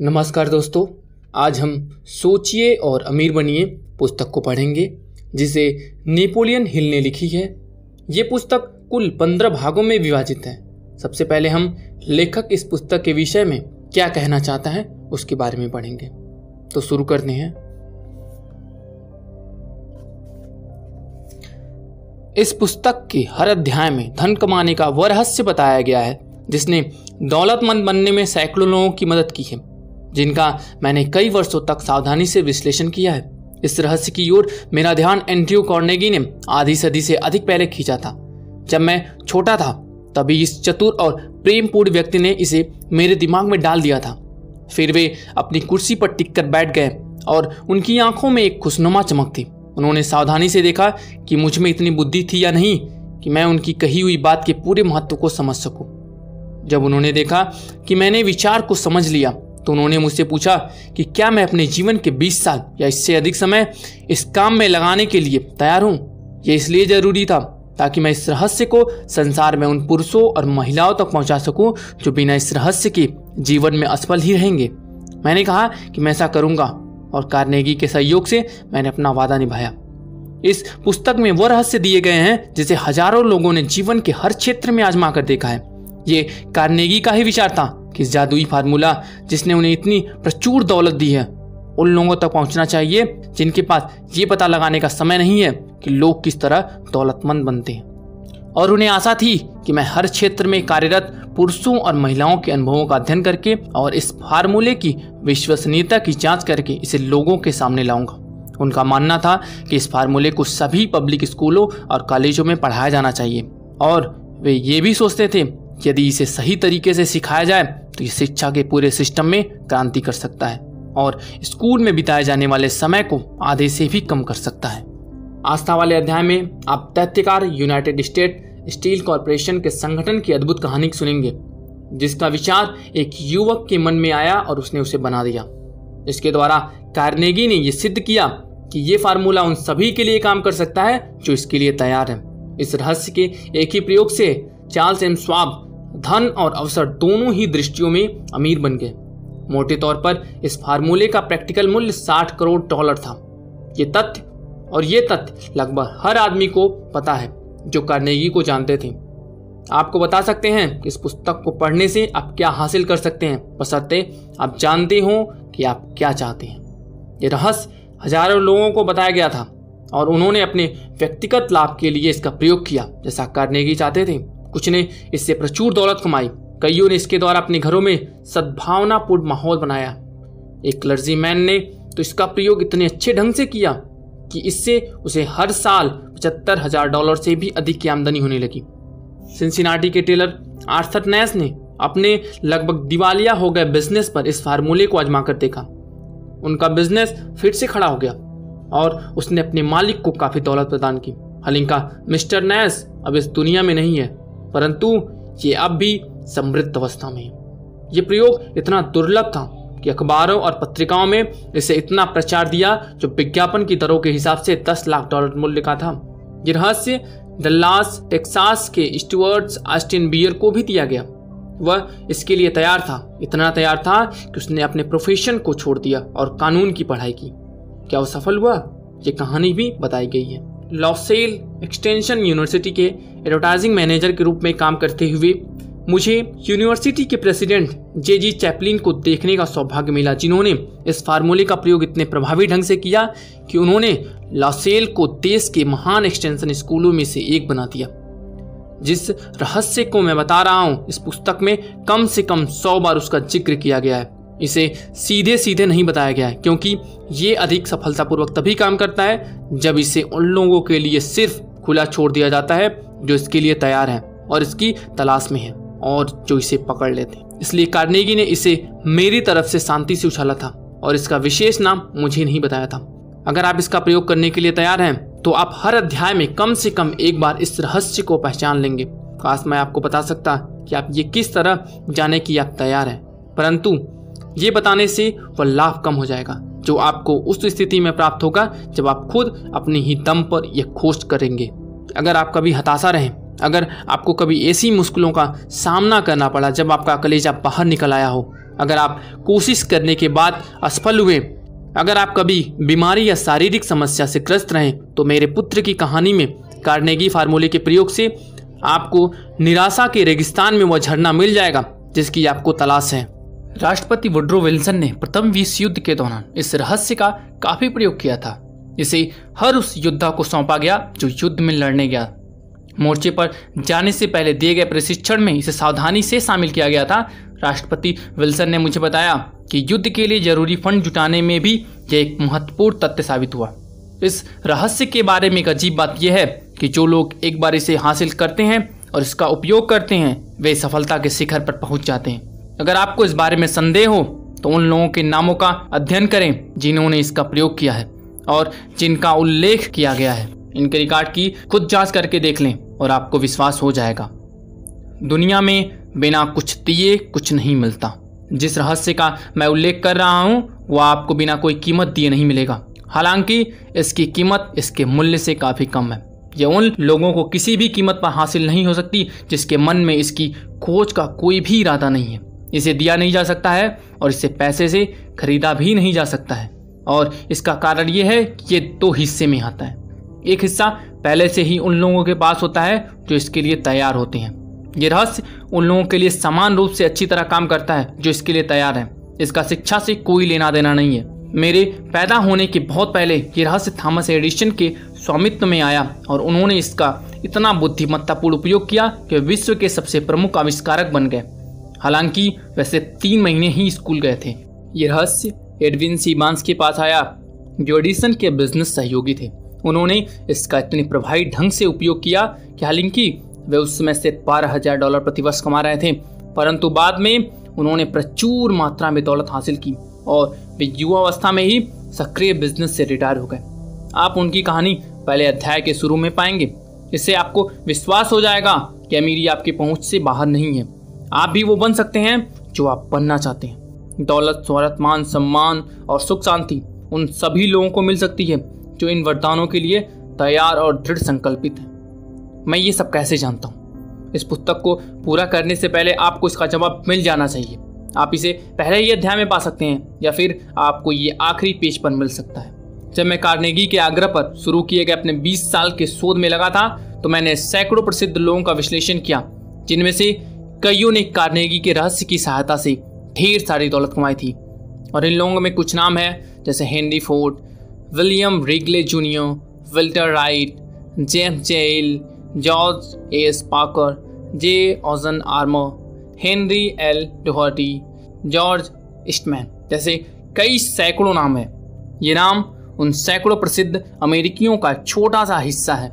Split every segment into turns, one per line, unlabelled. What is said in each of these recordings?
नमस्कार दोस्तों, आज हम सोचिए और अमीर बनिए पुस्तक को पढ़ेंगे, जिसे नेपोलियन हिल ने लिखी है। ये पुस्तक कुल पंद्रह भागों में विभाजित है। सबसे पहले हम लेखक इस पुस्तक के विषय में क्या कहना चाहता है, उसके बारे में पढ़ेंगे। तो शुरू करते हैं। इस पुस्तक के हर अध्याय में धन कमाने का वह रहस्य बताया गया है, जिसने दौलतमंद बनने में सैकड़ों लोगों की मदद की है। जिनका मैंने कई वर्षों तक सावधानी से विश्लेषण किया है। इस रहस्य की ओर मेरा ध्यान एंड्रयू कॉर्नेगी ने आधी सदी से अधिक पहले खींचा था। जब मैं छोटा था, तभी इस चतुर और प्रेमपूर्ण व्यक्ति ने इसे मेरे दिमाग में डाल दिया था। फिर वे अपनी कुर्सी पर टिककर बैठ गए और उनकी आँखों में एक खुशनुमा चमक थी। उन्होंने सावधानी से देखा कि मुझमें इतनी बुद्धि थी या नहीं कि मैं उनकी कही हुई बात के पूरे महत्व को समझ सकूँ। जब उन्होंने देखा कि मैंने विचार को समझ लिया तो उन्होंने मुझसे पूछा कि क्या मैं अपने जीवन के 20 साल या इससे अधिक समय इस काम में लगाने के लिए तैयार हूँ? ये इसलिए ज़रूरी था ताकि मैं इस रहस्य को संसार में उन पुरुषों और महिलाओं तक पहुँचा सकूँ जो बिना इस रहस्य के जीवन में असफल ही रहेंगे। मैंने कहा कि मैं ऐसा करूँगा और कार्नेगी के सहयोग से मैंने अपना वादा निभाया। इस पुस्तक में वो रहस्य दिए गए हैं जिसे हज़ारों लोगों ने जीवन के हर क्षेत्र में आजमा कर देखा है। ये कार्नेगी का ही विचार था। कि जादुई फार्मूला जिसने उन्हें इतनी प्रचुर दौलत दी है, उन लोगों तक पहुँचना चाहिए जिनके पास ये पता लगाने का समय नहीं है कि लोग किस तरह दौलतमंद बनते हैं। और उन्हें आशा थी कि मैं हर क्षेत्र में कार्यरत पुरुषों और महिलाओं के अनुभवों का अध्ययन करके और इस फार्मूले की विश्वसनीयता की जाँच करके इसे लोगों के सामने लाऊँगा। उनका मानना था कि इस फार्मूले को सभी पब्लिक स्कूलों और कॉलेजों में पढ़ाया जाना चाहिए और वे ये भी सोचते थे यदि इसे सही तरीके से सिखाया जाए तो ये शिक्षा के पूरे सिस्टम में क्रांति कर सकता है और स्कूल में बिताए जाने वाले समय को आधे से भी कम कर सकता है। आस्था वाले अध्याय में आप दैत्यकार यूनाइटेड स्टेट स्टील कॉरपोरेशन के संगठन की अद्भुत कहानी सुनेंगे, जिसका विचार एक युवक के मन में आया और उसने उसे बना दिया। इसके द्वारा कार्नेगी ने यह सिद्ध किया कि ये फार्मूला उन सभी के लिए काम कर सकता है जो इसके लिए तैयार है। इस रहस्य के एक ही प्रयोग से चार्ल्स एम स्वाब धन और अवसर दोनों ही दृष्टियों में अमीर बन गए। मोटे तौर पर इस फार्मूले का प्रैक्टिकल मूल्य 60 करोड़ डॉलर था। ये तथ्य और ये तथ्य लगभग हर आदमी को पता है, जो कार्नेगी को जानते थे। आपको बता सकते हैं कि इस पुस्तक को पढ़ने से आप क्या हासिल कर सकते हैं। बसरते आप जानते हो कि आप क्या चाहते हैं। ये रहस्य हज़ारों लोगों को बताया गया था और उन्होंने अपने व्यक्तिगत लाभ के लिए इसका प्रयोग किया, जैसा कार्नेगी चाहते थे। कुछ ने इससे प्रचुर दौलत कमाई। कईयों ने इसके द्वारा अपने घरों में सद्भावनापूर्ण माहौल बनाया। एक क्लर्जी मैन ने तो इसका प्रयोग इतने अच्छे ढंग से किया कि इससे उसे हर साल पचहत्तर हज़ार डॉलर से भी अधिक की आमदनी होने लगी। सिंसिनाटी के टेलर आर्थर नैस ने अपने लगभग दिवालिया हो गए बिज़नेस पर इस फार्मूले को आजमा कर देखा। उनका बिज़नेस फिर से खड़ा हो गया और उसने अपने मालिक को काफ़ी दौलत प्रदान की। हालाँकि, मिस्टर नैस, अब इस दुनिया में नहीं है। परंतु ये अब भी समृद्ध अवस्था में ये प्रयोग इतना दुर्लभ था कि अखबारों और पत्रिकाओं में इसे इतना प्रचार दिया जो विज्ञापन की दरों के हिसाब से 10 लाख डॉलर मूल्य का था। ये रहस्य डल्लास टेक्सास के स्टुअर्ट्स आस्टिन बियर को भी दिया गया। वह इसके लिए तैयार था। इतना तैयार था कि उसने अपने प्रोफेशन को छोड़ दिया और कानून की पढ़ाई की। क्या वो सफल हुआ? ये कहानी भी बताई गई है। लॉसेल एक्सटेंशन यूनिवर्सिटी के एडवर्टाइजिंग मैनेजर के रूप में काम करते हुए, मुझे यूनिवर्सिटी के प्रेसिडेंट जे जी चैपलिन को देखने का सौभाग्य मिला, जिन्होंने इस फार्मूले का प्रयोग इतने प्रभावी ढंग से किया कि उन्होंने लॉसेल को देश के महान एक्सटेंशन स्कूलों में से एक बना दिया। जिस रहस्य को मैं बता रहा हूँ, इस पुस्तक में कम से कम सौ बार उसका ज़िक्र किया गया है। इसे सीधे सीधे नहीं बताया गया है, क्योंकि ये अधिक सफलतापूर्वक तभी काम करता है जब इसे उन लोगों के लिए सिर्फ़ खुला छोड़ दिया जाता है जो इसके लिए तैयार हैं और इसकी तलाश में है और जो इसे पकड़ लेते इसलिए कार्नेगी ने इसे मेरी तरफ़ से शांति से उछाला था और इसका विशेष नाम मुझे नहीं बताया था। अगर आप इसका प्रयोग करने के लिए तैयार हैं तो आप हर अध्याय में कम से कम एक बार इस रहस्य को पहचान लेंगे। काश मैं आपको बता सकता कि आप ये किस तरह जाने की आप तैयार हैं। परंतु ये बताने से वह लाभ कम हो जाएगा, जो आपको उस स्थिति में प्राप्त होगा जब आप खुद अपने ही दम पर यह खोज करेंगे। अगर आप कभी हताशा रहें, अगर आपको कभी ऐसी मुश्किलों का सामना करना पड़ा जब आपका कलेजा बाहर निकल आया हो, अगर आप कोशिश करने के बाद असफल हुए, अगर आप कभी बीमारी या शारीरिक समस्या से ग्रस्त रहें तो मेरे पुत्र की कहानी में कार्नेगी फार्मूले के प्रयोग से आपको निराशा के रेगिस्तान में वह झरना मिल जाएगा, जिसकी आपको तलाश है। राष्ट्रपति वुड्रो विल्सन ने प्रथम विश्व युद्ध के दौरान इस रहस्य का काफ़ी प्रयोग किया था। इसे हर उस योद्धा को सौंपा गया जो युद्ध में लड़ने गया। मोर्चे पर जाने से पहले दिए गए प्रशिक्षण में इसे सावधानी से शामिल किया गया था। राष्ट्रपति विल्सन ने मुझे बताया कि युद्ध के लिए ज़रूरी फंड जुटाने में भी यह एक महत्वपूर्ण तथ्य साबित हुआ। इस रहस्य के बारे में एक अजीब बात यह है कि जो लोग एक बार इसे हासिल करते हैं और इसका उपयोग करते हैं, वे सफलता के शिखर पर पहुँच जाते हैं। अगर आपको इस बारे में संदेह हो तो उन लोगों के नामों का अध्ययन करें जिन्होंने इसका प्रयोग किया है। और जिनका उल्लेख किया गया है, इनके रिकॉर्ड की खुद जाँच करके देख लें और आपको विश्वास हो जाएगा। दुनिया में बिना कुछ दिए कुछ नहीं मिलता। जिस रहस्य का मैं उल्लेख कर रहा हूँ वह आपको बिना कोई कीमत दिए नहीं मिलेगा। हालाँकि इसकी कीमत इसके मूल्य से काफ़ी कम है। यह उन लोगों को किसी भी कीमत पर हासिल नहीं हो सकती जिसके मन में इसकी खोज का कोई भी इरादा नहीं है। इसे दिया नहीं जा सकता है और इसे पैसे से खरीदा भी नहीं जा सकता है। और इसका कारण ये है कि ये दो हिस्से में आता है। एक हिस्सा पहले से ही उन लोगों के पास होता है जो इसके लिए तैयार होते हैं। ये रहस्य उन लोगों के लिए समान रूप से अच्छी तरह काम करता है जो इसके लिए तैयार है। इसका शिक्षा से कोई लेना देना नहीं है। मेरे पैदा होने के बहुत पहले ये रहस्य थॉमस एडिशन के स्वामित्व में आया और उन्होंने इसका इतना बुद्धिमत्तापूर्ण उपयोग किया कि विश्व के सबसे प्रमुख आविष्कारक बन गए। हालाँकि वैसे तीन महीने ही स्कूल गए थे। ये रहस्य एडविन सीबांस के पास आया, जो एडिसन के बिज़नेस सहयोगी थे। उन्होंने इसका इतने प्रभावी ढंग से उपयोग किया कि हालाँकि वे उस समय से बारह हज़ार डॉलर प्रतिवर्ष कमा रहे थे, परंतु बाद में उन्होंने प्रचुर मात्रा में दौलत हासिल की और वे युवावस्था में ही सक्रिय बिज़नेस से रिटायर हो गए। आप उनकी कहानी पहले अध्याय के शुरू में पाएँगे। इससे आपको विश्वास हो जाएगा कि अमीरी आपकी पहुँच से बाहर नहीं है। आप भी वो बन सकते हैं जो आप बनना चाहते हैं। दौलत शोहरत मान, सम्मान और सुख शांति उन सभी लोगों को मिल सकती है, जो इन वरदानों के लिए तैयार और दृढ़ संकल्पित हैं। मैं ये सब कैसे जानता हूँ? इस पुस्तक को पूरा करने से पहले आपको इसका जवाब मिल जाना चाहिए। आप इसे पहले ही अध्याय में पा सकते हैं, या फिर आपको ये आखिरी पेज पर मिल सकता है। जब मैं कार्नेगी के आग्रह पर शुरू किए गए अपने 20 साल के शोध में लगा था तो मैंने सैकड़ों प्रसिद्ध लोगों का विश्लेषण किया, जिनमें से कईयों ने कार्नेगी के रहस्य की सहायता से ढेर सारी दौलत कमाई थी और इन लोगों में कुछ नाम है, जैसे Henry Ford, William Wrigley Junior, Wilbur Wright, James Hill, George S. Parker, J. ऑजन Armour, Henry L. Doherty, George Eastman जैसे कई सैकड़ों नाम हैं। ये नाम उन सैकड़ों प्रसिद्ध अमेरिकियों का छोटा सा हिस्सा है,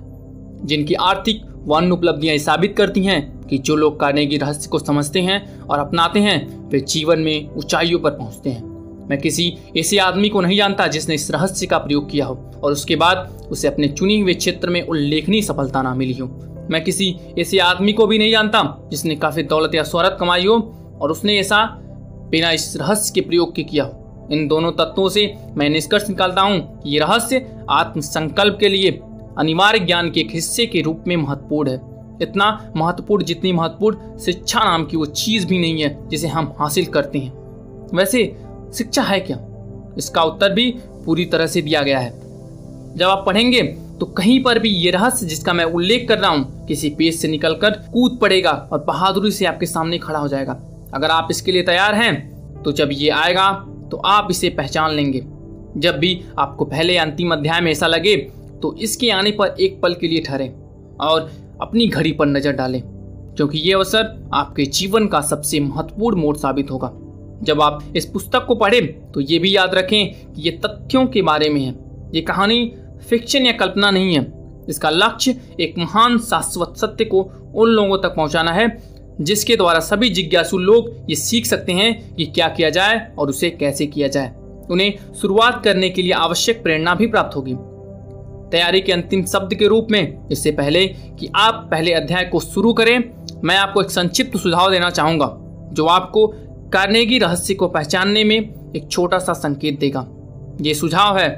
जिनकी आर्थिक वन उपलब्धियाँ साबित करती हैं कि जो लोग की रहस्य को समझते हैं और अपनाते हैं, वे जीवन में ऊंचाइयों पर पहुँचते हैं। मैं किसी ऐसे आदमी को नहीं जानता जिसने इस रहस्य का प्रयोग किया हो और उसके बाद उसे अपने चुने हुए क्षेत्र में उल्लेखनीय सफलता ना मिली हो। मैं किसी ऐसे आदमी को भी नहीं जानता जिसने काफ़ी दौलत या शोहरत कमाई हो और उसने ऐसा बिना इस रहस्य के प्रयोग के किया हो। इन दोनों तत्वों से मैं निष्कर्ष निकालता हूँ ये रहस्य आत्म संकल्प के लिए अनिवार्य ज्ञान के एक हिस्से के रूप में महत्वपूर्ण है। इतना महत्वपूर्ण जितनी महत्वपूर्ण शिक्षा नाम की वो चीज़ भी नहीं है जिसे हम हासिल करते हैं। वैसे, शिक्षा है क्या? इसका उत्तर भी पूरी तरह से दिया गया है। जब आप पढ़ेंगे तो कहीं पर भी ये रहस्य जिसका मैं उल्लेख कर रहा हूँ, किसी पेज से निकलकर कूद पड़ेगा और बहादुरी से आपके सामने खड़ा हो जाएगा। अगर आप इसके लिए तैयार हैं तो जब ये आएगा तो आप इसे पहचान लेंगे। जब भी आपको पहले अंतिम अध्याय में ऐसा लगे तो इसके आने पर एक पल के लिए ठहरे और अपनी घड़ी पर नज़र डालें, क्योंकि ये अवसर आपके जीवन का सबसे महत्वपूर्ण मोड़ साबित होगा। जब आप इस पुस्तक को पढ़ें तो ये भी याद रखें कि ये तथ्यों के बारे में है। ये कहानी फिक्शन या कल्पना नहीं है। इसका लक्ष्य एक महान शाश्वत सत्य को उन लोगों तक पहुंचाना है, जिसके द्वारा सभी जिज्ञासु लोग ये सीख सकते हैं कि क्या किया जाए और उसे कैसे किया जाए। उन्हें शुरुआत करने के लिए आवश्यक प्रेरणा भी प्राप्त होगी। तैयारी के अंतिम शब्द के रूप में इससे पहले कि आप पहले अध्याय को शुरू करें, मैं आपको एक संक्षिप्त सुझाव देना चाहूँगा, जो आपको कार्नेगी रहस्य को पहचानने में एक छोटा सा संकेत देगा। ये सुझाव है,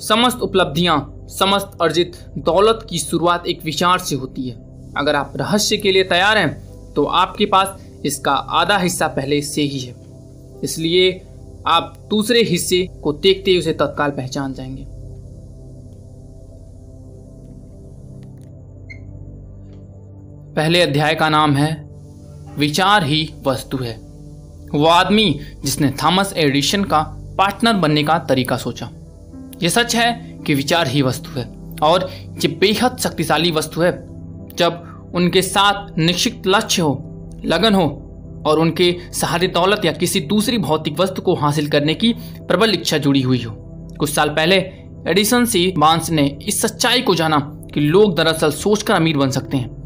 समस्त उपलब्धियाँ, समस्त अर्जित दौलत की शुरुआत एक विचार से होती है। अगर आप रहस्य के लिए तैयार हैं तो आपके पास इसका आधा हिस्सा पहले से ही है। इसलिए आप दूसरे हिस्से को देखते ही उसे तत्काल पहचान जाएँगे। पहले अध्याय का नाम है, विचार ही वस्तु है। वो आदमी जिसने थॉमस एडिशन का पार्टनर बनने का तरीका सोचा। यह सच है कि विचार ही वस्तु है, और ये बेहद शक्तिशाली वस्तु है। जब उनके साथ निश्चित लक्ष्य हो, लगन हो, और उनके सहारे दौलत या किसी दूसरी भौतिक वस्तु को हासिल करने की प्रबल इच्छा जुड़ी हुई हो, कुछ साल पहले एडिसन सी बाँस ने इस सच्चाई को जाना कि लोग दरअसल सोचकर अमीर बन सकते हैं।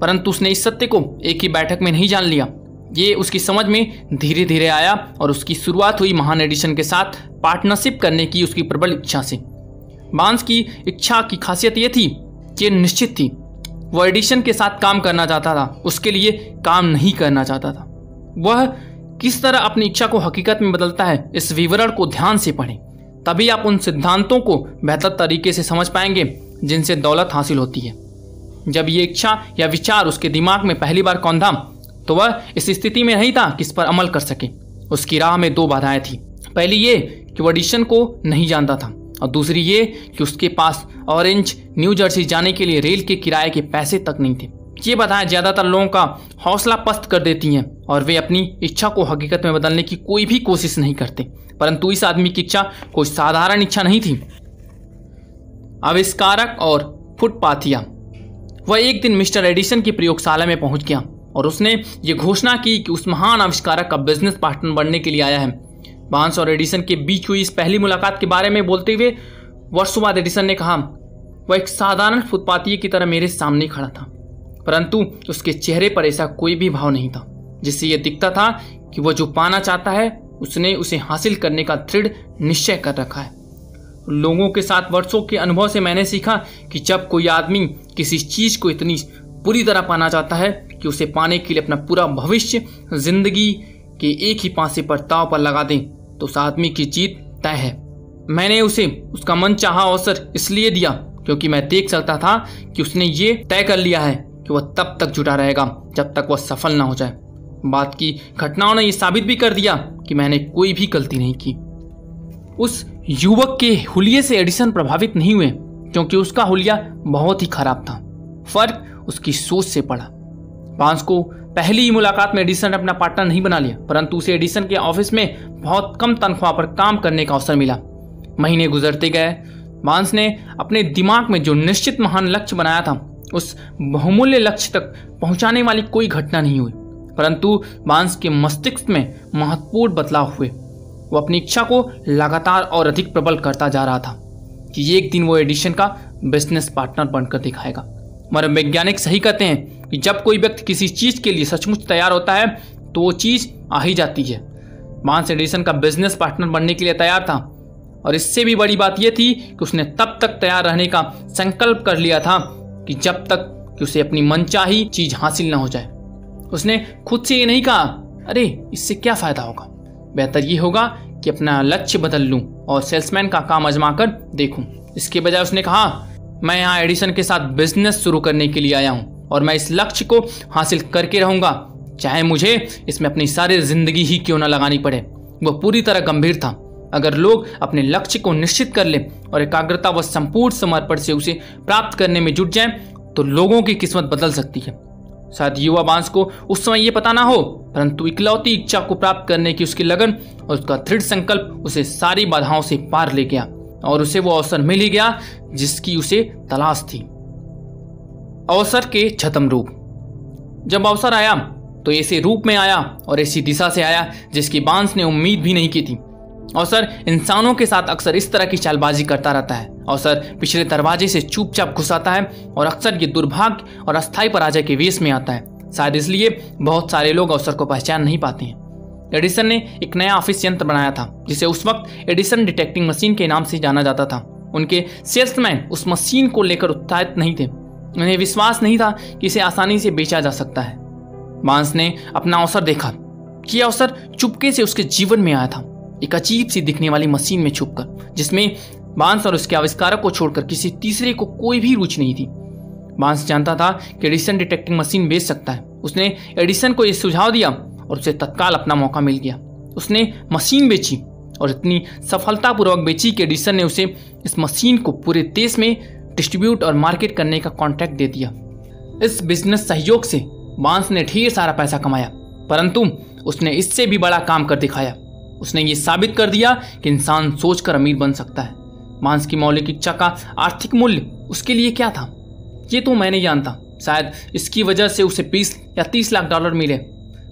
परंतु उसने इस सत्य को एक ही बैठक में नहीं जान लिया। ये उसकी समझ में धीरे धीरे आया और उसकी शुरुआत हुई महान एडिशन के साथ पार्टनरशिप करने की उसकी प्रबल इच्छा से। बाँस की इच्छा की खासियत ये थी कि निश्चित थी। वो एडिशन के साथ काम करना चाहता था, उसके लिए काम नहीं करना चाहता था। वह किस तरह अपनी इच्छा को हकीकत में बदलता है, इस विवरण को ध्यान से पढ़ें। तभी आप उन सिद्धांतों को बेहतर तरीके से समझ पाएँगे, जिनसे दौलत हासिल होती है। जब ये इच्छा या विचार उसके दिमाग में पहली बार कौंधा तो वह इस स्थिति में नहीं था कि इस पर अमल कर सके। उसकी राह में दो बाधाएँ थी। पहली ये कि वह एडिशन को नहीं जानता था, और दूसरी ये कि उसके पास ऑरेंज, न्यू जर्सी जाने के लिए रेल के किराए के पैसे तक नहीं थे। ये बाधाएँ ज़्यादातर लोगों का हौसला पस्त कर देती हैं, और वे अपनी इच्छा को हकीकत में बदलने की कोई भी कोशिश नहीं करते। परंतु इस आदमी की इच्छा कोई साधारण इच्छा नहीं थी। आविष्कारक और फुटपाथिया। वह एक दिन मिस्टर एडिसन की प्रयोगशाला में पहुँच गया और उसने ये घोषणा की कि उस महान आविष्कारक का बिज़नेस पार्टनर बनने के लिए आया है। बाँस और एडिसन के बीच हुई इस पहली मुलाकात के बारे में बोलते हुए वर्षों बाद एडिसन ने कहा, वह एक साधारण फुटपाथी की तरह मेरे सामने खड़ा था, परंतु उसके चेहरे पर ऐसा कोई भी भाव नहीं था, जिससे यह दिखता था कि वह जो पाना चाहता है, उसने उसे हासिल करने का दृढ़ निश्चय कर रखा है। लोगों के साथ वर्षों के अनुभव से मैंने सीखा कि जब कोई आदमी किसी चीज़ को इतनी बुरी तरह पाना चाहता है कि उसे पाने के लिए अपना पूरा भविष्य, ज़िंदगी के एक ही पासे पर ताव पर लगा दें तो उस आदमी की जीत तय है। मैंने उसे उसका मन चाह अवसर इसलिए दिया क्योंकि मैं देख सकता था कि उसने ये तय कर लिया है कि वह तब तक जुटा रहेगा, जब तक वह सफल ना हो जाए। बात की घटनाओं ने यह साबित भी कर दिया कि मैंने कोई भी गलती नहीं की। उस युवक के हुलिये से एडिसन प्रभावित नहीं हुए। क्योंकि उसका हुलिया बहुत ही खराब था। फ़र्क उसकी सोच से पड़ा। बाँस को पहली ही मुलाकात में एडिसन ने अपना पार्टनर नहीं बना लिया, परंतु उसे एडिसन के ऑफ़िस में बहुत कम तनख्वाह पर काम करने का अवसर मिला। महीने गुजरते गए। बाँस ने अपने दिमाग में जो निश्चित महान लक्ष्य बनाया था, उस बहुमूल्य लक्ष्य तक पहुँचाने वाली कोई घटना नहीं हुई, परंतु बाँस के मस्तिष्क में महत्वपूर्ण बदलाव हुए। वो अपनी इच्छा को लगातार और अधिक प्रबल करता जा रहा था। कि एक दिन वो एडिशन का बिज़नेस पार्टनर बनकर दिखाएगा। मगर वैज्ञानिक सही कहते हैं कि जब कोई व्यक्ति किसी चीज़ के लिए सचमुच तैयार होता है तो वो चीज़ आ ही जाती है। मांस एडिसन का बिज़नेस पार्टनर बनने के लिए तैयार था। और इससे भी बड़ी बात यह थी कि उसने तब तक तैयार रहने का संकल्प कर लिया था कि जब तक कि उसे अपनी मनचाही चीज़ हासिल ना हो जाए। उसने खुद से ये नहीं कहा, अरे, इससे क्या फ़ायदा होगा? बेहतर ये होगा कि अपना लक्ष्य बदल लूँ और सेल्समैन का काम आजमा कर देखूँ। इसके बजाय उसने कहा, मैं यहाँ एडिसन के साथ बिज़नेस शुरू करने के लिए आया हूँ और मैं इस लक्ष्य को हासिल करके रहूँगा। चाहे मुझे इसमें अपनी सारी ज़िंदगी ही क्यों ना लगानी पड़े। वह पूरी तरह गंभीर था। अगर लोग अपने लक्ष्य को निश्चित कर ले और एकाग्रता व संपूर्ण समर्पण से उसे प्राप्त करने में जुट जाए तो लोगों की किस्मत बदल सकती है। शायद युवा बाँस को उस समय ये पता ना हो, परंतु इकलौती इच्छा को प्राप्त करने की उसकी लगन और उसका दृढ़ संकल्प उसे सारी बाधाओं से पार ले गया और उसे वो अवसर मिल ही गया जिसकी उसे तलाश थी। अवसर के छतम रूप। जब अवसर आया तो ऐसे रूप में आया और ऐसी दिशा से आया जिसकी बाँस ने उम्मीद भी नहीं की थी। अवसर इंसानों के साथ अक्सर इस तरह की चालबाजी करता रहता है। अवसर पिछले दरवाजे से चुपचाप घुसाता है और अक्सर ये दुर्भाग्य और अस्थायी पराजय के वेश में आता है। शायद इसलिए बहुत सारे लोग अवसर को पहचान नहीं पाते हैं। एडिसन ने एक नया ऑफ़िस यंत्र बनाया था, जिसे उस वक्त एडिसन डिटेक्टिंग मशीन के नाम से जाना जाता था। उनके सेल्समैन उस मशीन को लेकर उत्साहित नहीं थे। उन्हें विश्वास नहीं था कि इसे आसानी से बेचा जा सकता है। बाँस ने अपना अवसर देखा। कि अवसर चुपके से उसके जीवन में आया था। एक अजीब सी दिखने वाली मशीन में छुपकर, जिसमें बाँस और उसके आविष्कारक को छोड़कर किसी तीसरे को कोई भी रुचि नहीं थी। बाँस जानता था कि एडिसन डिटेक्टिंग मशीन बेच सकता है। उसने एडिसन को यह सुझाव दिया और उसे तत्काल अपना मौका मिल गया। उसने मशीन बेची और इतनी सफलतापूर्वक बेची कि एडिसन ने उसे इस मशीन को पूरे देश में डिस्ट्रीब्यूट और मार्केट करने का कॉन्ट्रैक्ट दे दिया। इस बिज़नेस सहयोग से बाँस ने ढेर सारा पैसा कमाया, परंतु उसने इससे भी बड़ा काम कर दिखाया। उसने ये साबित कर दिया कि इंसान सोचकर अमीर बन सकता है। मांस की मौलिक इच्छा का आर्थिक मूल्य उसके लिए क्या था? ये तो मैं नहीं जानता। शायद इसकी वजह से उसे बीस या तीस लाख डॉलर मिले।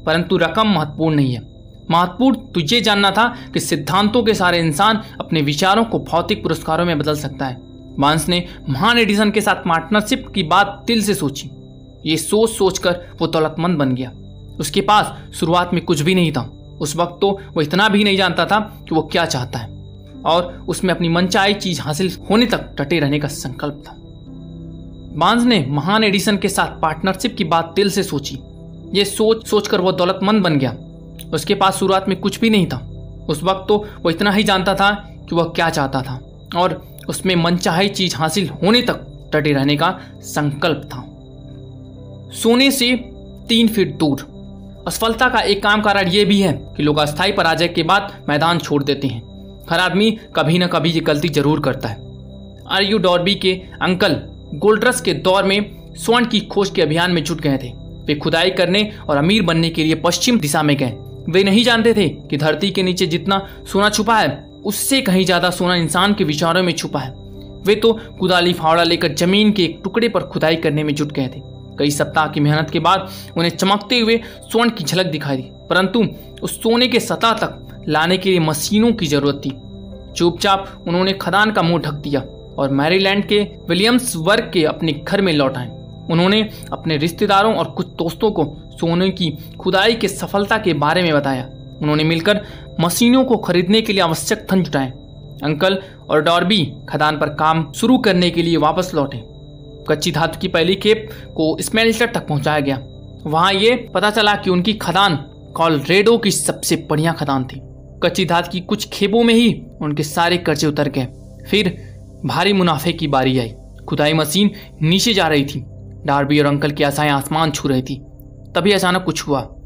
परंतु रकम महत्वपूर्ण नहीं है। महत्वपूर्ण तो ये जानना था कि सिद्धांतों के सारे इंसान अपने विचारों को भौतिक पुरस्कारों में बदल सकता है। मांस ने महान एडिसन के साथ पार्टनरशिप की बात दिल से सोची। ये सोच सोचकर वो दौलतमंद बन गया। उसके पास शुरुआत में कुछ भी नहीं था। उस वक्त तो वो इतना भी नहीं जानता था कि वो क्या चाहता है। और उसमें अपनी मनचाही चीज़ हासिल होने तक डटे रहने का संकल्प था। बाँस ने महान एडिसन के साथ पार्टनरशिप की बात दिल से सोची। ये सोच सोचकर वो दौलतमंद बन गया। उसके पास शुरुआत में कुछ भी नहीं था। उस वक्त तो वो इतना ही जानता था कि वह क्या चाहता था। और उसमें मनचाही चीज़ हासिल होने तक डटे रहने का संकल्प था। सोने से तीन फीट दूर असफलता का एक काम कारण यह भी है कि लोग अस्थायी पराजय के बाद मैदान छोड़ देते हैं। हर आदमी कभी ना कभी ये गलती ज़रूर करता है। आर यू डॉर्बी के अंकल गोल्ड्रस के दौर में स्वर्ण की खोज के अभियान में जुट गए थे। वे खुदाई करने और अमीर बनने के लिए पश्चिम दिशा में गए। वे नहीं जानते थे कि धरती के नीचे जितना सोना छुपा है, उससे कहीं ज़्यादा सोना इंसान के विचारों में छुपा है। वे तो कुदाली फावड़ा लेकर ज़मीन के एक टुकड़े पर खुदाई करने में जुट गए थे। कई सप्ताह की मेहनत के बाद उन्हें चमकते हुए स्वर्ण की झलक दिखाई दी। परंतु उस सोने के सतह तक लाने के लिए मशीनों की ज़रूरत थी। चुपचाप उन्होंने खदान का मुँह ढक दिया और मैरीलैंड के विलियम्स वर्ग के अपने घर में लौट आए। उन्होंने अपने रिश्तेदारों और कुछ दोस्तों को सोने की खुदाई के सफलता के बारे में बताया। उन्होंने मिलकर मशीनों को खरीदने के लिए आवश्यक धन जुटाए। अंकल और डॉर्बी खदान पर काम शुरू करने के लिए वापस लौटे। कच्ची धातु की पहली खेप को स्मेल्टर तक पहुँचाया गया। वहाँ ये पता चला कि उनकी खदान कॉलरेडो की सबसे बढ़िया खदान थी। कच्ची धातु की कुछ खेपों में ही उनके सारे कर्जे उतर गए। फिर भारी मुनाफे की बारी आई। खुदाई मशीन नीचे जा रही थी। डार्बी और अंकल की आशाएँ आसमान छू रही थी। तभी अचानक कुछ हुआ।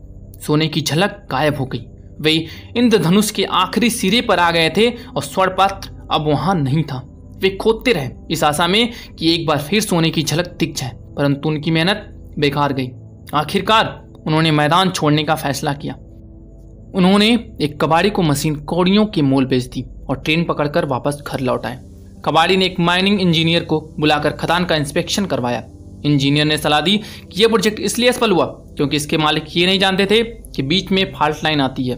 सोने की झलक गायब हो गई। वे इंद्रधनुष के आखिरी सिरे पर आ गए थे और स्वर्ण पात्र अब वहाँ नहीं था। वे खोदते रहे इस आशा में कि एक बार फिर सोने की झलक दिख जाए, परंतु उनकी मेहनत बेकार गई। आखिरकार उन्होंने मैदान छोड़ने का फैसला किया। उन्होंने एक कबाड़ी को मशीन कौड़ियों के मोल बेच दी और ट्रेन पकड़कर वापस घर लौट आए। कबाड़ी ने एक माइनिंग इंजीनियर को बुलाकर खदान का इंस्पेक्शन करवाया। इंजीनियर ने सलाह दी कि यह प्रोजेक्ट इसलिए असफल हुआ क्योंकि इसके मालिक ये नहीं जानते थे कि बीच में फॉल्ट लाइन आती है।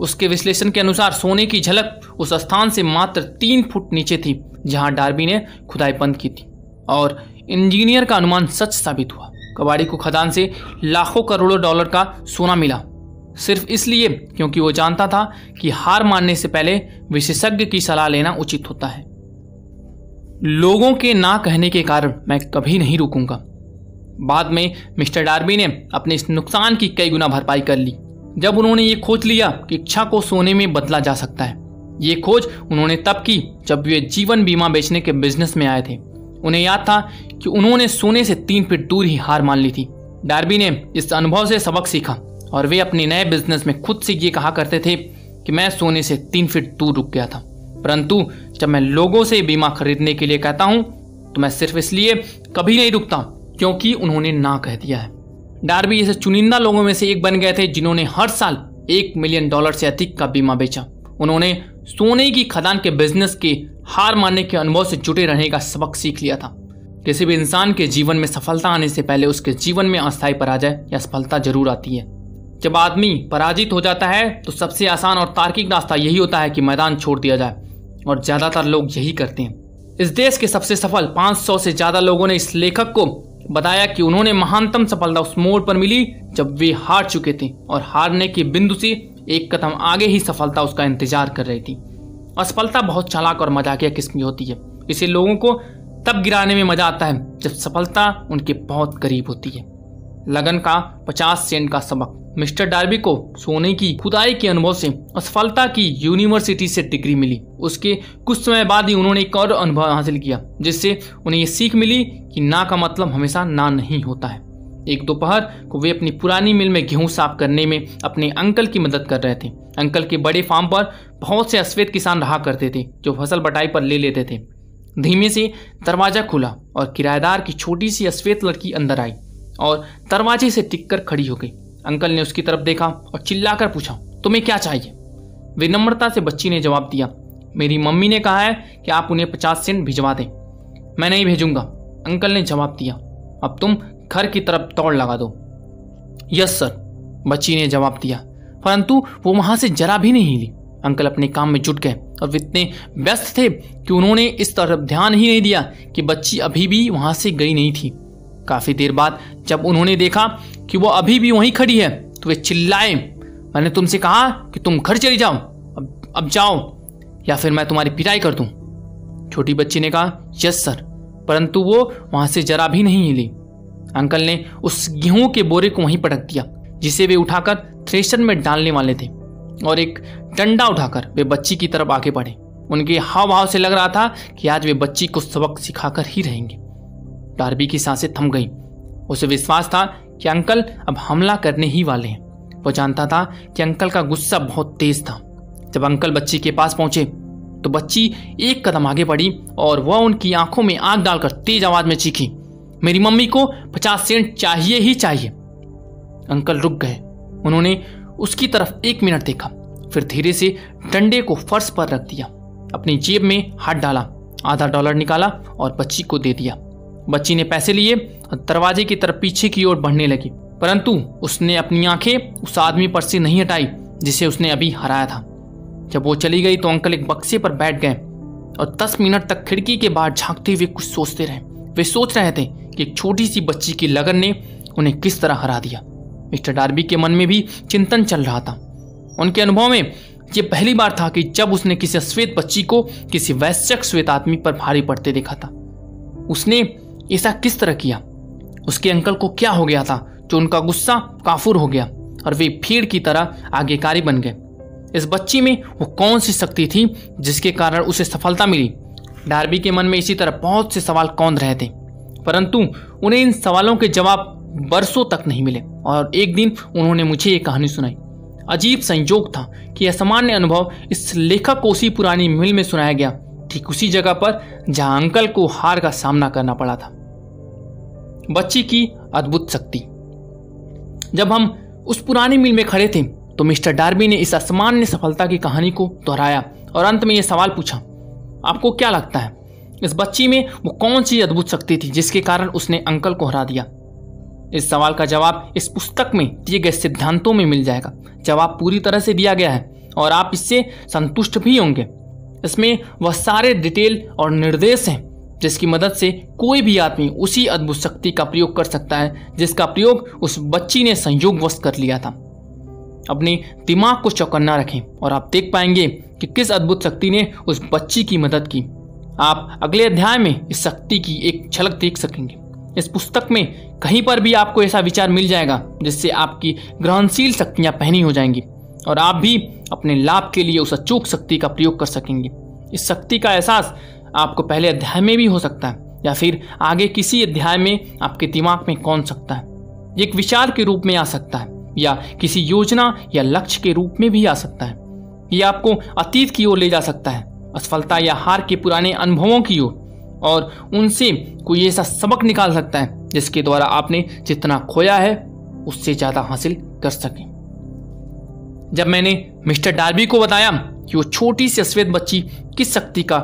उसके विश्लेषण के अनुसार सोने की झलक उस स्थान से मात्र तीन फुट नीचे थी, जहाँ डार्बी ने खुदाई बंद की थी। और इंजीनियर का अनुमान सच साबित हुआ। कबाड़ी को खदान से लाखों करोड़ों डॉलर का सोना मिला। सिर्फ़ इसलिए क्योंकि वो जानता था कि हार मानने से पहले विशेषज्ञ की सलाह लेना उचित होता है। लोगों के ना कहने के कारण मैं कभी नहीं रुकूँगा। बाद में मिस्टर डार्बी ने अपने इस नुकसान की कई गुना भरपाई कर ली। जब उन्होंने ये खोज लिया कि इच्छा को सोने में बदला जा सकता है। ये खोज उन्होंने तब की जब वे जीवन बीमा बेचने के बिज़नेस में आए थे। उन्हें याद था कि उन्होंने सोने से तीन फीट दूर ही हार मान ली थी। डार्बी ने इस अनुभव से सबक सीखा और वे अपने नए बिज़नेस में खुद से ये कहा करते थे कि मैं सोने से तीन फीट दूर रुक गया था। परंतु जब मैं लोगों से बीमा खरीदने के लिए कहता हूँ तो मैं सिर्फ़ इसलिए कभी नहीं रुकता क्योंकि उन्होंने ना कह दिया है। डार्बी ऐसे चुनिंदा लोगों में से एक बन गए थे जिन्होंने हर साल एक मिलियन डॉलर से अधिक का बीमा बेचा। उन्होंने सोने की खदान के बिज़नेस के हार मानने के अनुभव से जुटे रहने का सबक सीख लिया था। किसी भी इंसान के जीवन में सफलता आने से पहले उसके जीवन में अस्थायी पराजय या सफलता ज़रूर आती है। जब आदमी पराजित हो जाता है तो सबसे आसान और तार्किक रास्ता यही होता है कि मैदान छोड़ दिया जाए, और ज़्यादातर लोग यही करते हैं। इस देश के सबसे सफल 500 से ज़्यादा लोगों ने इस लेखक को बताया कि उन्होंने महानतम सफलता उस मोड़ पर मिली जब वे हार चुके थे और हारने के बिंदु से एक कदम आगे ही सफलता उसका इंतज़ार कर रही थी। असफलता बहुत चालाक और मजाकिया किस्म की होती है। इसे लोगों को तब गिराने में मज़ा आता है जब सफलता उनके बहुत करीब होती है। लगन का पचास सेंट का सबक। मिस्टर डार्बी को सोने की, खुदाई के अनुभव से, असफलता की यूनिवर्सिटी से डिग्री मिली। उसके कुछ समय बाद ही उन्होंने एक और अनुभव हासिल किया, जिससे उन्हें ये सीख मिली कि ना का मतलब हमेशा ना नहीं होता है। एक दोपहर को वे अपनी पुरानी मिल में गेहूँ साफ़ करने में अपने अंकल की मदद कर रहे थे। अंकल के बड़े फार्म पर बहुत से अश्वेत किसान रहा करते थे, जो फ़सल बटाई पर ले लेते थे। धीमे से दरवाज़ा खुला और किराएदार की छोटी सी अश्वेत लड़की अंदर आई और दरवाजे से टिक कर खड़ी हो गई। अंकल ने उसकी तरफ़ देखा और चिल्लाकर पूछा, तुम्हें क्या चाहिए? विनम्रता से बच्ची ने जवाब दिया, मेरी मम्मी ने कहा है कि आप उन्हें पचास सेंट भिजवा दें। मैं नहीं भेजूँगा। अंकल ने जवाब दिया, अब तुम घर की तरफ़ दौड़ लगा दो। यस सर, बच्ची ने जवाब दिया, परंतु वो वहाँ से जरा भी नहीं हिली। अंकल अपने काम में जुट गए और इतने व्यस्त थे कि उन्होंने इस तरफ़ ध्यान ही नहीं दिया कि बच्ची अभी भी वहाँ से गई नहीं थी। काफ़ी देर बाद जब उन्होंने देखा कि वो अभी भी वहीं खड़ी है। तो वे चिल्लाए। मैंने तुमसे कहा कि तुम घर चली जाओ। अब अब जाओ। या फिर मैं तुम्हारी पिटाई कर दूँ। छोटी बच्ची ने कहा, यस, सर। परंतु वो वहाँ से जरा भी नहीं हिली। अंकल ने उस गेहूँ के बोरे को वहीं पटक दिया, जिसे वे उठाकर थ्रेशर में डालने वाले थे। और एक डंडा उठाकर वे बच्ची की तरफ़ आगे बढ़े। उनके हाव भाव से लग रहा था कि आज वे बच्ची को सबक सिखाकर ही रहेंगे। डार्बी की साँसें थम गई। उसे विश्वास था कि अंकल अब हमला करने ही वाले हैं। वो जानता था कि अंकल का गुस्सा बहुत तेज था। जब अंकल बच्ची के पास पहुँचे तो बच्ची एक कदम आगे बढ़ी और वह उनकी आँखों में आग डालकर तेज आवाज़ में चीखी, मेरी मम्मी को पचास सेंट चाहिए ही चाहिए। अंकल रुक गए। उन्होंने उसकी तरफ़ एक मिनट देखा, फिर धीरे से डंडे को फर्श पर रख दिया, अपनी जेब में हाथ डाला, आधा डॉलर निकाला और बच्ची को दे दिया। बच्ची ने पैसे लिए और दरवाजे की तरफ़ पीछे की ओर बढ़ने लगी। परंतु उसने अपनी आँखें उस आदमी पर से नहीं हटाई, जिसे उसने अभी हराया था। जब वो चली गई तो अंकल एक बक्से पर बैठ गए और दस मिनट तक खिड़की के बाहर झांकते हुए कुछ सोचते रहे। वे सोच रहे थे कि एक छोटी सी बच्ची की लगन ने उन्हें किस तरह हरा दिया। मिस्टर डार्बी के मन में भी चिंतन चल रहा था। उनके अनुभव में ये पहली बार था कि जब उसने किसी श्वेत बच्ची को किसी वैश्यक श्वेत आदमी पर भारी पड़ते देखा था। उसने ऐसा किस तरह किया? उसके अंकल को क्या हो गया था जो उनका गुस्सा काफुर हो गया और वे भीड़ की तरह आगेकारी बन गए? इस बच्ची में वो कौन सी शक्ति थी जिसके कारण उसे सफलता मिली? डार्बी के मन में इसी तरह बहुत से सवाल कौन रहे थे, परंतु उन्हें इन सवालों के जवाब बरसों तक नहीं मिले और एक दिन उन्होंने मुझे ये कहानी सुनाई। अजीब संयोग था कि असामान्य अनुभव इस लेखक को उसी पुरानी मिल में सुनाया गया। ठीक उसी जगह पर जहाँ अंकल को हार का सामना करना पड़ा था। बच्ची की अद्भुत शक्ति। जब हम उस पुरानी मिल में खड़े थे तो मिस्टर डार्बी ने इस असामान्य सफलता की कहानी को दोहराया और अंत में यह सवाल पूछा, आपको क्या लगता है, इस बच्ची में वो कौन सी अद्भुत शक्ति थी जिसके कारण उसने अंकल को हरा दिया? इस सवाल का जवाब इस पुस्तक में दिए गए सिद्धांतों में मिल जाएगा। जवाब पूरी तरह से दिया गया है और आप इससे संतुष्ट भी होंगे। इसमें वह सारे डिटेल और निर्देश हैं। जिसकी मदद से कोई भी आदमी उसी अद्भुत शक्ति का प्रयोग कर सकता है, जिसका प्रयोग उस बच्ची ने संयोगवश कर लिया था। अपने दिमाग को चौकन्ना रखें और आप देख पाएँगे कि किस अद्भुत शक्ति ने उस बच्ची की मदद की। आप अगले अध्याय में इस शक्ति की एक झलक देख सकेंगे। इस पुस्तक में कहीं पर भी आपको ऐसा विचार मिल जाएगा, जिससे आपकी ग्रहणशील शक्तियाँ पहनी हो जाएँगी और आप भी अपने लाभ के लिए उस अचूक शक्ति का प्रयोग कर सकेंगे। इस शक्ति का एहसास आपको पहले अध्याय में भी हो सकता है, या फिर आगे किसी अध्याय में आपके दिमाग में कौन सकता है? एक विचार के रूप में आ सकता है, या किसी योजना या लक्ष्य के रूप में भी आ सकता है। यह आपको अतीत की ओर ले जा सकता है, असफलता या हार के पुराने अनुभवों की ओर, और उनसे कोई ऐसा सबक निकाल सकता है, जिसके द्वारा आपने जितना खोया है, उससे ज़्यादा हासिल कर सके। जब मैंने मिस्टर डार्बी को बताया कि वो छोटी सी अश्वेत बच्ची किस शक्ति का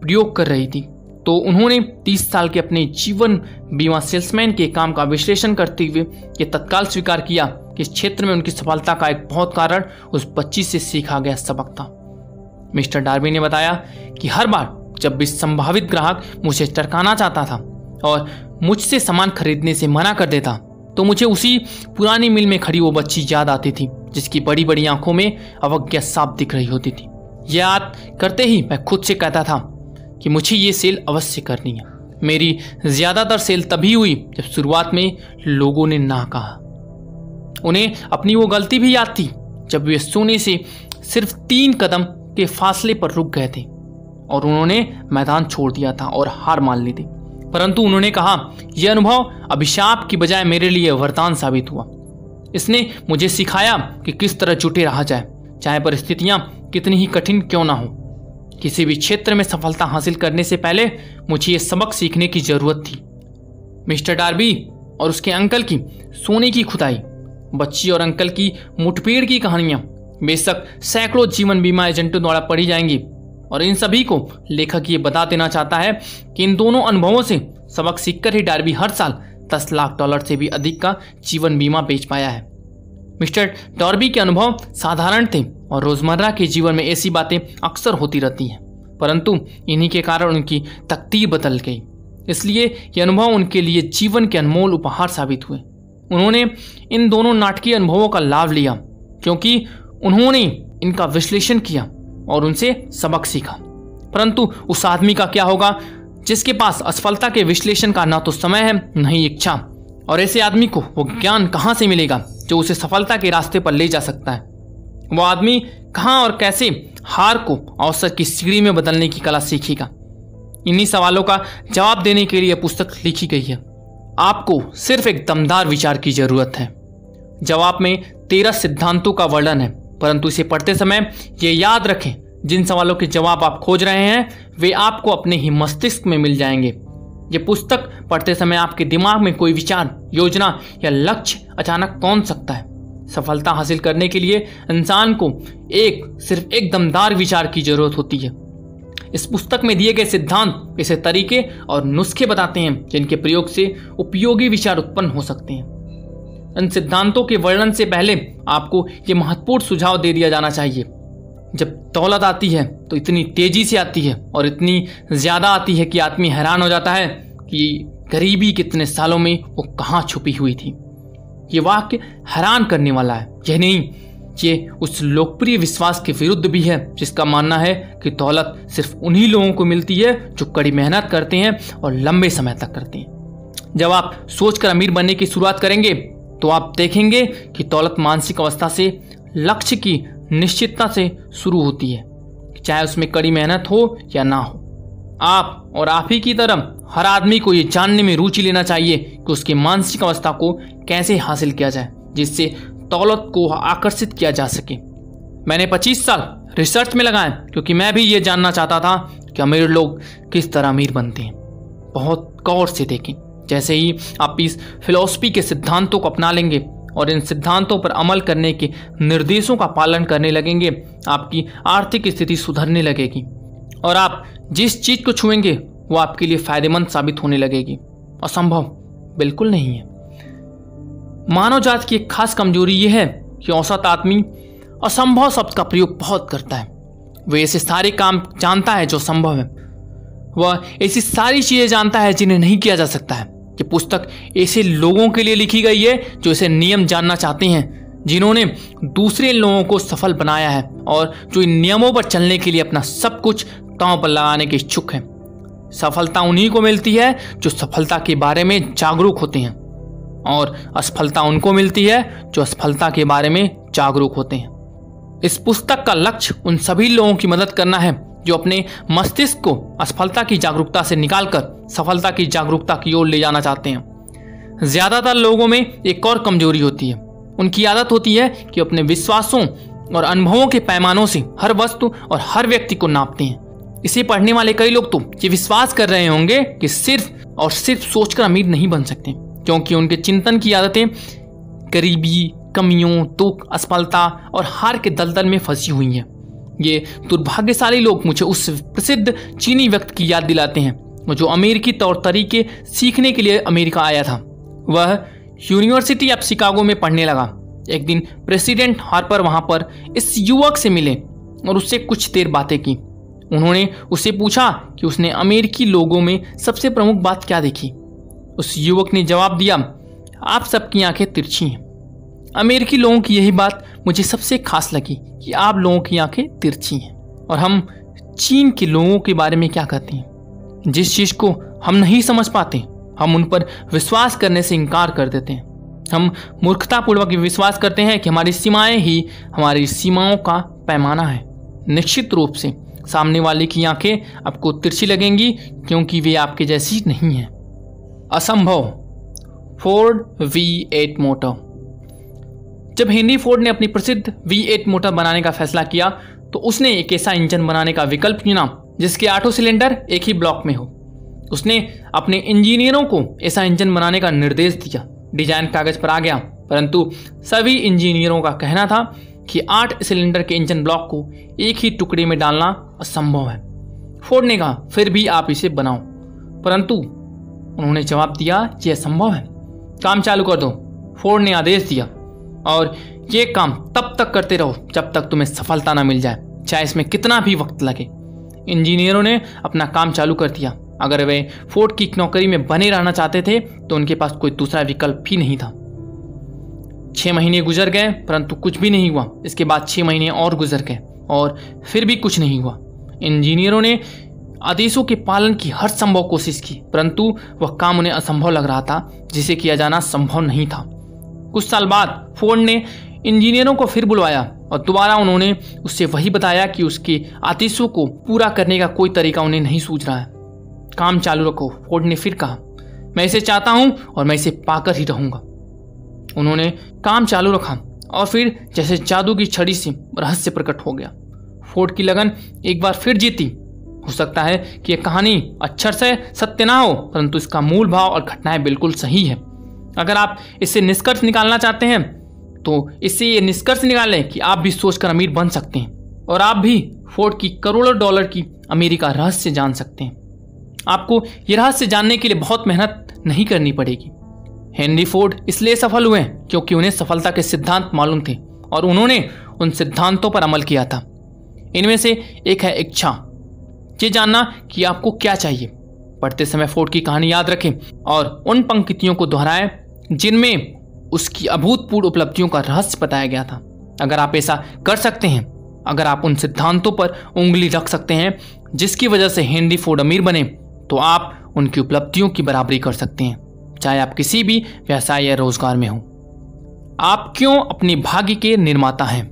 प्रयोग कर रही थी। तो उन्होंने 30 साल के अपने जीवन बीमा सेल्समैन के काम का विश्लेषण करते हुए ये तत्काल स्वीकार किया कि इस क्षेत्र में उनकी सफलता का एक बहुत कारण उस बच्ची से सीखा गया सबक था। मिस्टर डार्बी ने बताया कि हर बार जब भी संभावित ग्राहक मुझे टरकाना चाहता था और मुझसे सामान खरीदने से मना कर देता तो मुझे उसी पुरानी मिल में खड़ी वो बच्ची याद आती थी, जिसकी बड़ी बड़ी आँखों में अवज्ञा साफ़ दिख रही होती थी। याद करते ही मैं खुद से कहता था कि मुझे ये सेल अवश्य करनी है। मेरी ज़्यादातर सेल तभी हुई जब शुरुआत में लोगों ने ना कहा। उन्हें अपनी वो गलती भी याद थी, जब वे सोने से सिर्फ़ तीन कदम के फासले पर रुक गए थे और उन्होंने मैदान छोड़ दिया था और हार मान ली थी। परंतु उन्होंने कहा यह अनुभव अभिशाप की बजाय मेरे लिए वरदान साबित हुआ। इसने मुझे सिखाया कि किस तरह जुटे रहा जाए, चाहे परिस्थितियाँ कितनी ही कठिन क्यों ना हो। किसी भी क्षेत्र में सफलता हासिल करने से पहले मुझे ये सबक सीखने की ज़रूरत थी। मिस्टर डार्बी और उसके अंकल की सोने की खुदाई, बच्ची और अंकल की मुठभेड़ की कहानियाँ, बेशक सैकड़ों जीवन बीमा एजेंटों द्वारा पढ़ी जाएँगी। और इन सभी को लेखक ये बता देना चाहता है कि इन दोनों अनुभवों से सबक सीखकर ही डार्बी हर साल दस लाख डॉलर से भी अधिक का जीवन बीमा बेच पाया है। मिस्टर डॉर्बी के अनुभव साधारण थे और रोज़मर्रा के जीवन में ऐसी बातें अक्सर होती रहती हैं, परंतु इन्हीं के कारण उनकी तकदीर बदल गई। इसलिए ये अनुभव उनके लिए जीवन के अनमोल उपहार साबित हुए। उन्होंने इन दोनों नाटकीय अनुभवों का लाभ लिया, क्योंकि उन्होंने इनका विश्लेषण किया और उनसे सबक सीखा। परंतु उस आदमी का क्या होगा, जिसके पास असफलता के विश्लेषण का ना तो समय है, न ही इच्छा। और ऐसे आदमी को वो ज्ञान कहाँ से मिलेगा जो उसे सफलता के रास्ते पर ले जा सकता है? वो आदमी कहाँ और कैसे हार को अवसर की सीढ़ी में बदलने की कला सीखेगा? इन्हीं सवालों का जवाब देने के लिए पुस्तक लिखी गई है। आपको सिर्फ़ एक दमदार विचार की ज़रूरत है। जवाब में तेरह सिद्धांतों का वर्णन है, परंतु इसे पढ़ते समय ये याद रखें, जिन सवालों के जवाब आप खोज रहे हैं, वे आपको अपने ही मस्तिष्क में मिल जाएँगे। ये पुस्तक पढ़ते समय आपके दिमाग में कोई विचार, योजना या लक्ष्य अचानक कौन सकता है? सफलता हासिल करने के लिए इंसान को एक, सिर्फ़ एक दमदार विचार की ज़रूरत होती है। इस पुस्तक में दिए गए सिद्धांत ऐसे तरीके और नुस्खे बताते हैं, जिनके प्रयोग से उपयोगी विचार उत्पन्न हो सकते हैं। इन सिद्धांतों के वर्णन से पहले आपको ये महत्वपूर्ण सुझाव दे दिया जाना चाहिए। जब दौलत आती है तो इतनी तेज़ी से आती है और इतनी ज़्यादा आती है कि आदमी हैरान हो जाता है कि गरीबी कितने सालों में वो कहाँ छुपी हुई थी। ये वाक्य हैरान करने वाला है। यह नहीं, ये उस लोकप्रिय विश्वास के विरुद्ध भी है, जिसका मानना है कि दौलत सिर्फ़ उन्हीं लोगों को मिलती है जो कड़ी मेहनत करते हैं और लंबे समय तक करते हैं। जब आप सोचकर अमीर बनने की शुरुआत करेंगे तो आप देखेंगे कि दौलत मानसिक अवस्था से लक्ष्य की निश्चितता से शुरू होती है, चाहे उसमें कड़ी मेहनत हो या ना हो। आप और आप ही की तरह हर आदमी को ये जानने में रुचि लेना चाहिए कि उसकी मानसिक अवस्था को कैसे हासिल किया जाए, जिससे दौलत को आकर्षित किया जा सके। मैंने 25 साल रिसर्च में लगाए क्योंकि मैं भी ये जानना चाहता था कि अमीर लोग किस तरह अमीर बनते हैं। बहुत गौर से देखें, जैसे ही आप इस फिलोसफी के सिद्धांतों को अपना लेंगे और इन सिद्धांतों पर अमल करने के निर्देशों का पालन करने लगेंगे, आपकी आर्थिक स्थिति सुधरने लगेगी। और आप जिस चीज़ को छुएँगे, वो आपके लिए फ़ायदेमंद साबित होने लगेगी। असंभव बिल्कुल नहीं है। मानव जात की एक खास कमज़ोरी यह है कि औसत आदमी असंभव शब्द का प्रयोग बहुत करता है। वह ऐसे सारे काम जानता है जो संभव है। वह ऐसी सारी चीज़ें जानता है जिन्हें नहीं किया जा सकता है। कि पुस्तक ऐसे लोगों के लिए लिखी गई है जो इसे नियम जानना चाहते हैं, जिन्होंने दूसरे लोगों को सफल बनाया है और जो इन नियमों पर चलने के लिए अपना सब कुछ दांव पर लगाने के इच्छुक हैं। सफलता उन्हीं को मिलती है जो सफलता के बारे में जागरूक होते हैं और असफलता उनको मिलती है जो असफलता के बारे में जागरूक होते हैं। इस पुस्तक का लक्ष्य उन सभी लोगों की मदद करना है जो अपने मस्तिष्क को असफलता की जागरूकता से निकालकर सफलता की जागरूकता की ओर ले जाना चाहते हैं। ज़्यादातर लोगों में एक और कमज़ोरी होती है। उनकी आदत होती है कि अपने विश्वासों और अनुभवों के पैमानों से हर वस्तु और हर व्यक्ति को नापते हैं। इसे पढ़ने वाले कई लोग तो ये विश्वास कर रहे होंगे कि सिर्फ़ और सिर्फ़ सोचकर अमीर नहीं बन सकते, क्योंकि उनके चिंतन की आदतें गरीबी कमियों, दुख, असफलता और हार के दलदल में फंसी हुई हैं। ये दुर्भाग्यशाली लोग मुझे उस प्रसिद्ध चीनी व्यक्ति की याद दिलाते हैं, जो अमेरिकी तौर तरीके सीखने के लिए अमेरिका आया था। वह यूनिवर्सिटी ऑफ़ शिकागो में पढ़ने लगा। एक दिन प्रेसिडेंट हार्पर वहाँ पर इस युवक से मिले और उससे कुछ देर बातें की। उन्होंने उससे पूछा कि उसने अमेरिकी लोगों में सबसे प्रमुख बात क्या देखी। उस युवक ने जवाब दिया, आप सबकी आँखें तिरछी हैं। अमेरिकी लोगों की यही बात मुझे सबसे खास लगी कि आप लोगों की आँखें तिरछी हैं और हम चीन के लोगों के बारे में क्या कहते हैं? जिस चीज़ को हम नहीं समझ पाते, हम उन पर विश्वास करने से इनकार कर देते हैं। हम मूर्खतापूर्वक विश्वास करते हैं कि हमारी सीमाएँ ही हमारी सीमाओं का पैमाना है। निश्चित रूप से सामने वाले की आँखें आपको तिरछी लगेंगी क्योंकि वे आपके जैसी नहीं हैं। असंभव। Ford V eight motor. जब हेनरी फोर्ड ने अपनी प्रसिद्ध वी एट मोटर बनाने का फैसला किया तो उसने एक ऐसा इंजन बनाने का विकल्प चुना, जिसके आठों सिलेंडर एक ही ब्लॉक में हो। उसने अपने इंजीनियरों को ऐसा इंजन बनाने का निर्देश दिया। डिज़ाइन कागज़ पर आ गया, परंतु सभी इंजीनियरों का कहना था कि आठ सिलेंडर के इंजन ब्लॉक को एक ही टुकड़े में डालना असंभव है। फोर्ड ने कहा, फिर भी आप इसे बनाओ। परंतु उन्होंने जवाब दिया कि असंभव है। काम चालू कर दो। फोर्ड ने आदेश दिया और ये काम तब तक करते रहो जब तक तुम्हें सफलता ना मिल जाए, चाहे इसमें कितना भी वक्त लगे। इंजीनियरों ने अपना काम चालू कर दिया। अगर वे फोर्ड की नौकरी में बने रहना चाहते थे तो उनके पास कोई दूसरा विकल्प भी नहीं था। छः महीने गुजर गए, परंतु कुछ भी नहीं हुआ। इसके बाद छः महीने और गुजर गए, और फिर भी कुछ नहीं हुआ। इंजीनियरों ने आदेशों के पालन की हर संभव कोशिश की, परंतु वह काम उन्हें असंभव लग रहा था, जिसे किया जाना संभव नहीं था। कुछ साल बाद फोर्ड ने इंजीनियरों को फिर बुलवाया और दोबारा उन्होंने उससे वही बताया कि उसके आदेशों को पूरा करने का कोई तरीका उन्हें नहीं सूझ रहा है। काम चालू रखो, फोर्ड ने फिर कहा। मैं इसे चाहता हूँ और मैं इसे पाकर ही रहूँगा। उन्होंने काम चालू रखा और फिर जैसे जादू की छड़ी से रहस्य प्रकट हो गया। फोर्ड की लगन एक बार फिर जीती। हो सकता है कि यह कहानी अक्षर से सत्य ना हो, परंतु इसका मूल भाव और घटनाएँ बिल्कुल सही है। अगर आप इससे निष्कर्ष निकालना चाहते हैं तो इससे ये निष्कर्ष निकालें कि आप भी सोचकर अमीर बन सकते हैं और आप भी फोर्ड की करोड़ों डॉलर की अमीरी का रहस्य जान सकते हैं। आपको यह रहस्य जानने के लिए बहुत मेहनत नहीं करनी पड़ेगी। हेनरी फोर्ड इसलिए सफल हुए क्योंकि उन्हें सफलता के सिद्धांत मालूम थे और उन्होंने उन सिद्धांतों पर अमल किया था। इनमें से एक है इच्छा। ये जानना कि आपको क्या चाहिए। पढ़ते समय फोर्ड की कहानी याद रखें और उन पंक्तियों को दोहराएँ जिनमें उसकी अभूतपूर्व उपलब्धियों का रहस्य बताया गया था। अगर आप ऐसा कर सकते हैं, अगर आप उन सिद्धांतों पर उंगली रख सकते हैं, जिसकी वजह से हेनरी फोर्ड अमीर बने तो आप उनकी उपलब्धियों की बराबरी कर सकते हैं, चाहे आप किसी भी व्यवसाय या रोज़गार में हो। आप क्यों अपने भाग्य के निर्माता हैं?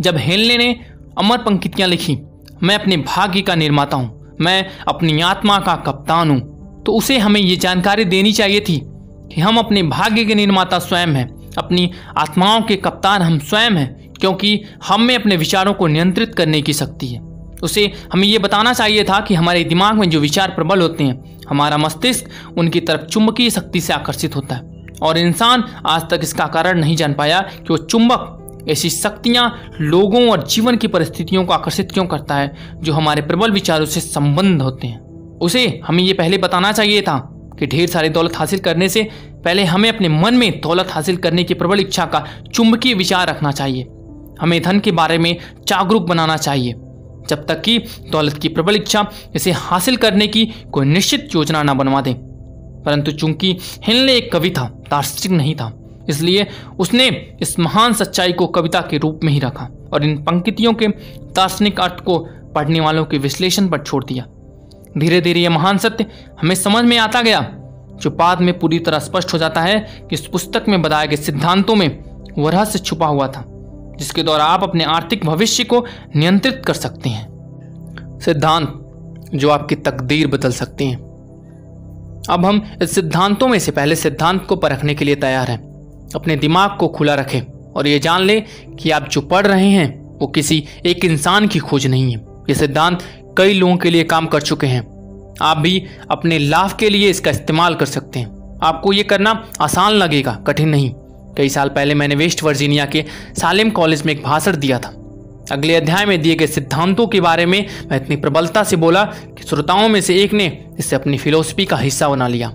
जब हेनले ने अमर पंक्तियाँ लिखी, मैं अपने भाग्य का निर्माता हूँ, मैं अपनी आत्मा का कप्तान हूँ तो उसे हमें ये जानकारी देनी चाहिए थी कि हम अपने भाग्य के निर्माता स्वयं हैं, अपनी आत्माओं के कप्तान हम स्वयं हैं, क्योंकि हम में अपने विचारों को नियंत्रित करने की शक्ति है। उसे हमें ये बताना चाहिए था कि हमारे दिमाग में जो विचार प्रबल होते हैं, हमारा मस्तिष्क उनकी तरफ़ चुंबकीय शक्ति से आकर्षित होता है, और इंसान आज तक इसका कारण नहीं जान पाया कि वो चुंबक ऐसी शक्तियाँ लोगों और जीवन की परिस्थितियों को आकर्षित क्यों करता है, जो हमारे प्रबल विचारों से संबंध होते हैं। उसे हमें ये पहले बताना चाहिए था कि ढेर सारी दौलत हासिल करने से पहले हमें अपने मन में दौलत हासिल करने की प्रबल इच्छा का चुंबकीय विचार रखना चाहिए। हमें धन के बारे में जागरूक बनाना चाहिए। जब तक कि दौलत की प्रबल इच्छा इसे हासिल करने की कोई निश्चित योजना न बनवा दे। परंतु चूँकि हिलने एक कवि था, दार्शनिक नहीं था, इसलिए उसने इस महान सच्चाई को कविता के रूप में ही रखा और इन पंक्तियों के दार्शनिक अर्थ को पढ़ने वालों के विश्लेषण पर छोड़ दिया। धीरे धीरे यह महान सत्य हमें समझ में आता गया। जो बाद में पूरी तरह स्पष्ट हो जाता है कि इस पुस्तक में बताए गए सिद्धांतों में वह रहस्य छुपा हुआ था, जिसके द्वारा आप अपने आर्थिक भविष्य को नियंत्रित कर सकते हैं। सिद्धांत जो आपकी तकदीर बदल सकते हैं। अब हम इस सिद्धांतों में से पहले सिद्धांत को परखने के लिए तैयार हैं। अपने दिमाग को खुला रखें और ये जान लें कि आप जो पढ़ रहे हैं वो किसी एक इंसान की खोज नहीं है। ये सिद्धांत कई लोगों के लिए काम कर चुके हैं। आप भी अपने लाभ के लिए इसका इस्तेमाल कर सकते हैं। आपको ये करना आसान लगेगा, कठिन नहीं। कई साल पहले मैंने वेस्ट वर्जीनिया के सालिम कॉलेज में एक भाषण दिया था। अगले अध्याय में दिए गए सिद्धांतों के बारे में मैं इतनी प्रबलता से बोला कि श्रोताओं में से एक ने इसे अपनी फिलोसफी का हिस्सा बना लिया।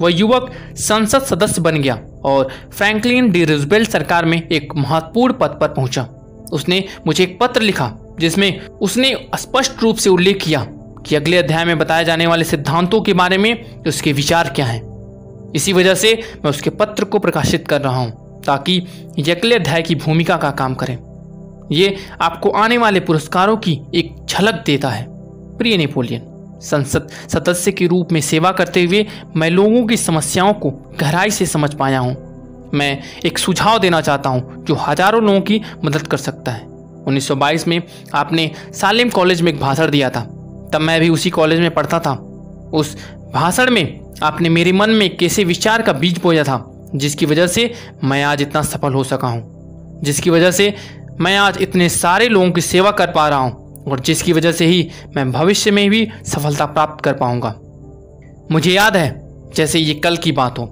वह युवक संसद सदस्य बन गया और फ्रैंकलिन डी रिजबेल्ट सरकार में एक महत्वपूर्ण पद पर पहुँचा। उसने मुझे एक पत्र लिखा। जिसमें उसने स्पष्ट रूप से उल्लेख किया कि अगले अध्याय में बताए जाने वाले सिद्धांतों के बारे में उसके विचार क्या हैं। इसी वजह से मैं उसके पत्र को प्रकाशित कर रहा हूँ, ताकि ये अगले अध्याय की भूमिका का काम करें। ये आपको आने वाले पुरस्कारों की एक झलक देता है। प्रिय नेपोलियन, संसद सदस्य के रूप में सेवा करते हुए मैं लोगों की समस्याओं को गहराई से समझ पाया हूँ। मैं एक सुझाव देना चाहता हूँ जो हज़ारों लोगों की मदद कर सकता है। 1922 में आपने सालिम कॉलेज में एक भाषण दिया था। तब मैं भी उसी कॉलेज में पढ़ता था। उस भाषण में आपने मेरे मन में कैसे विचार का बीज बोया था, जिसकी वजह से मैं आज इतना सफल हो सका हूँ। जिसकी वजह से मैं आज इतने सारे लोगों की सेवा कर पा रहा हूँ और जिसकी वजह से ही मैं भविष्य में भी सफलता प्राप्त कर पाऊँगा। मुझे याद है, जैसे ये कल की बात हो,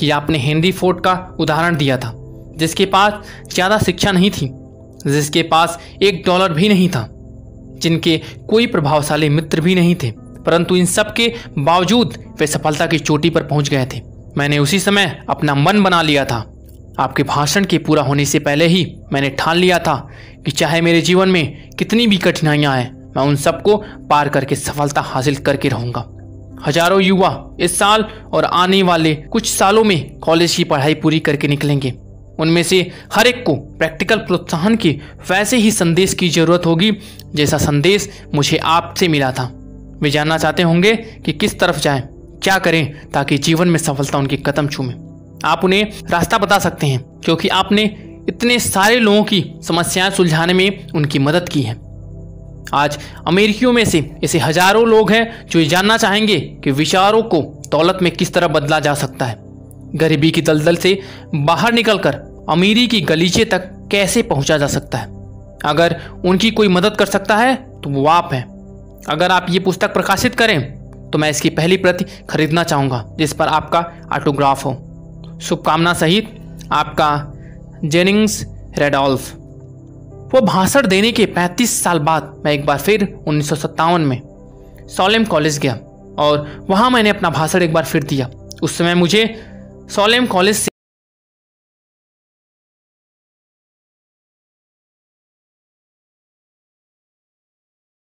कि आपने हेनरी फोर्ड का उदाहरण दिया था, जिसके पास ज़्यादा शिक्षा नहीं थी। जिसके पास एक डॉलर भी नहीं था, जिनके कोई प्रभावशाली मित्र भी नहीं थे, परंतु इन सब के बावजूद वे सफलता की चोटी पर पहुँच गए थे। मैंने उसी समय अपना मन बना लिया था। आपके भाषण के पूरा होने से पहले ही मैंने ठान लिया था कि चाहे मेरे जीवन में कितनी भी कठिनाइयाँ आए, मैं उन सबको पार करके सफलता हासिल करके रहूँगा। हज़ारों युवा इस साल और आने वाले कुछ सालों में कॉलेज की पढ़ाई पूरी करके निकलेंगे। उनमें से हर एक को प्रैक्टिकल प्रोत्साहन के वैसे ही संदेश की ज़रूरत होगी जैसा संदेश मुझे आपसे मिला था। वे जानना चाहते होंगे कि किस तरफ़ जाएँ, क्या करें ताकि जीवन में सफलता उनके कदम छूमे। आप उन्हें रास्ता बता सकते हैं क्योंकि आपने इतने सारे लोगों की समस्याएँ सुलझाने में उनकी मदद की है। आज अमेरिकियों में से ऐसे हज़ारों लोग हैं जो ये जानना चाहेंगे कि विचारों को दौलत में किस तरह बदला जा सकता है। गरीबी की दलदल से बाहर निकलकर अमीरी की गलीचे तक कैसे पहुँचा जा सकता है? अगर उनकी कोई मदद कर सकता है तो वो आप हैं। अगर आप ये पुस्तक प्रकाशित करें तो मैं इसकी पहली प्रति खरीदना चाहूँगा, जिस पर आपका ऑटोग्राफ हो। शुभकामना सहित, आपका जेनिंग्स रेडोल्फ। वो भाषण देने के 35 साल बाद मैं एक बार फिर उन्नीस सौ सत्तावन में सोलेम कॉलेज गया, और वहाँ मैंने अपना भाषण एक बार फिर दिया। उस समय मुझे सोलेम कॉलेज